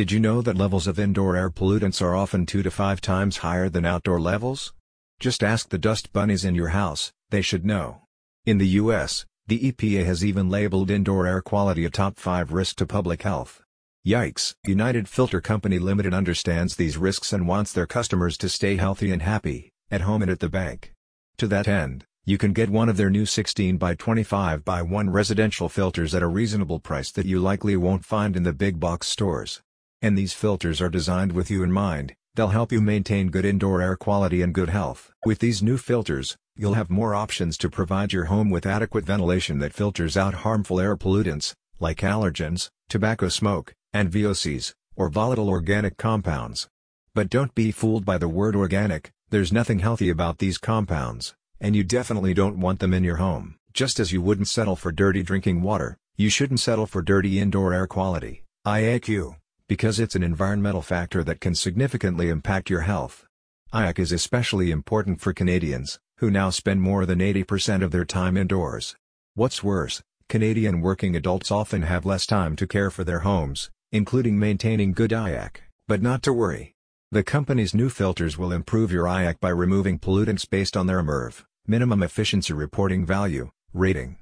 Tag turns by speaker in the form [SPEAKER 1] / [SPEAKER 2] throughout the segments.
[SPEAKER 1] Did you know that levels of indoor air pollutants are often 2 to 5 times higher than outdoor levels? Just ask the dust bunnies in your house, they should know. In the US, the EPA has even labeled indoor air quality a top 5 risk to public health. Yikes! United Filter Company Limited understands these risks and wants their customers to stay healthy and happy, at home and at the bank. To that end, you can get one of their new 16 by 25 by 1 residential filters at a reasonable price that you likely won't find in the big box stores. And these filters are designed with you in mind, they'll help you maintain good indoor air quality and good health. With these new filters, you'll have more options to provide your home with adequate ventilation that filters out harmful air pollutants, like allergens, tobacco smoke, and VOCs, or volatile organic compounds. But don't be fooled by the word organic, there's nothing healthy about these compounds, and you definitely don't want them in your home. Just as you wouldn't settle for dirty drinking water, you shouldn't settle for dirty indoor air quality, IAQ because it's an environmental factor that can significantly impact your health. IAQ is especially important for Canadians, who now spend more than 80% of their time indoors. What's worse, Canadian working adults often have less time to care for their homes, including maintaining good IAQ, but not to worry. The company's new filters will improve your IAQ by removing pollutants based on their MERV, minimum efficiency reporting value, rating.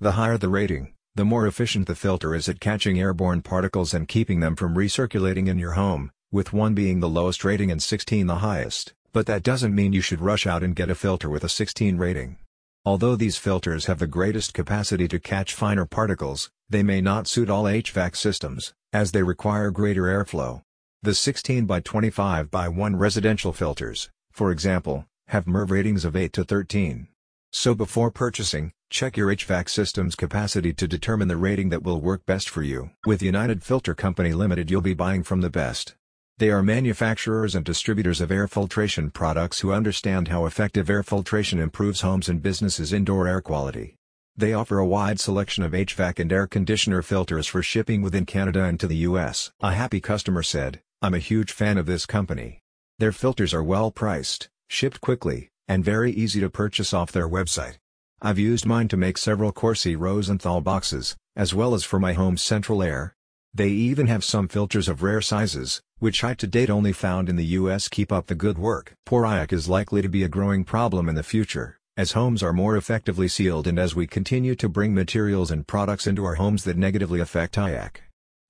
[SPEAKER 1] The higher the rating, the more efficient the filter is at catching airborne particles and keeping them from recirculating in your home, with 1 being the lowest rating and 16 the highest, but that doesn't mean you should rush out and get a filter with a 16 rating. Although these filters have the greatest capacity to catch finer particles, they may not suit all HVAC systems, as they require greater airflow. The 16 by 25 by 1 residential filters, for example, have MERV ratings of 8 to 13. So before purchasing, check your HVAC system's capacity to determine the rating that will work best for you. With United Filter Company Limited you'll be buying from the best. They are manufacturers and distributors of air filtration products who understand how effective air filtration improves homes and businesses' indoor air quality. They offer a wide selection of HVAC and air conditioner filters for shipping within Canada and to the US. A happy customer said, I'm a huge fan of this company. Their filters are well priced, shipped quickly, and very easy to purchase off their website. I've used mine to make several Corsi Rosenthal boxes, as well as for my home's central air. They even have some filters of rare sizes, which I to date only found in the US keep up the good work. Poor IAQ is likely to be a growing problem in the future, as homes are more effectively sealed and as we continue to bring materials and products into our homes that negatively affect IAQ.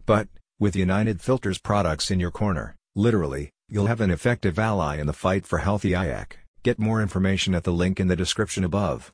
[SPEAKER 1] But, with United Filters products in your corner, literally, you'll have an effective ally in the fight for healthy IAQ. Get more information at the link in the description above.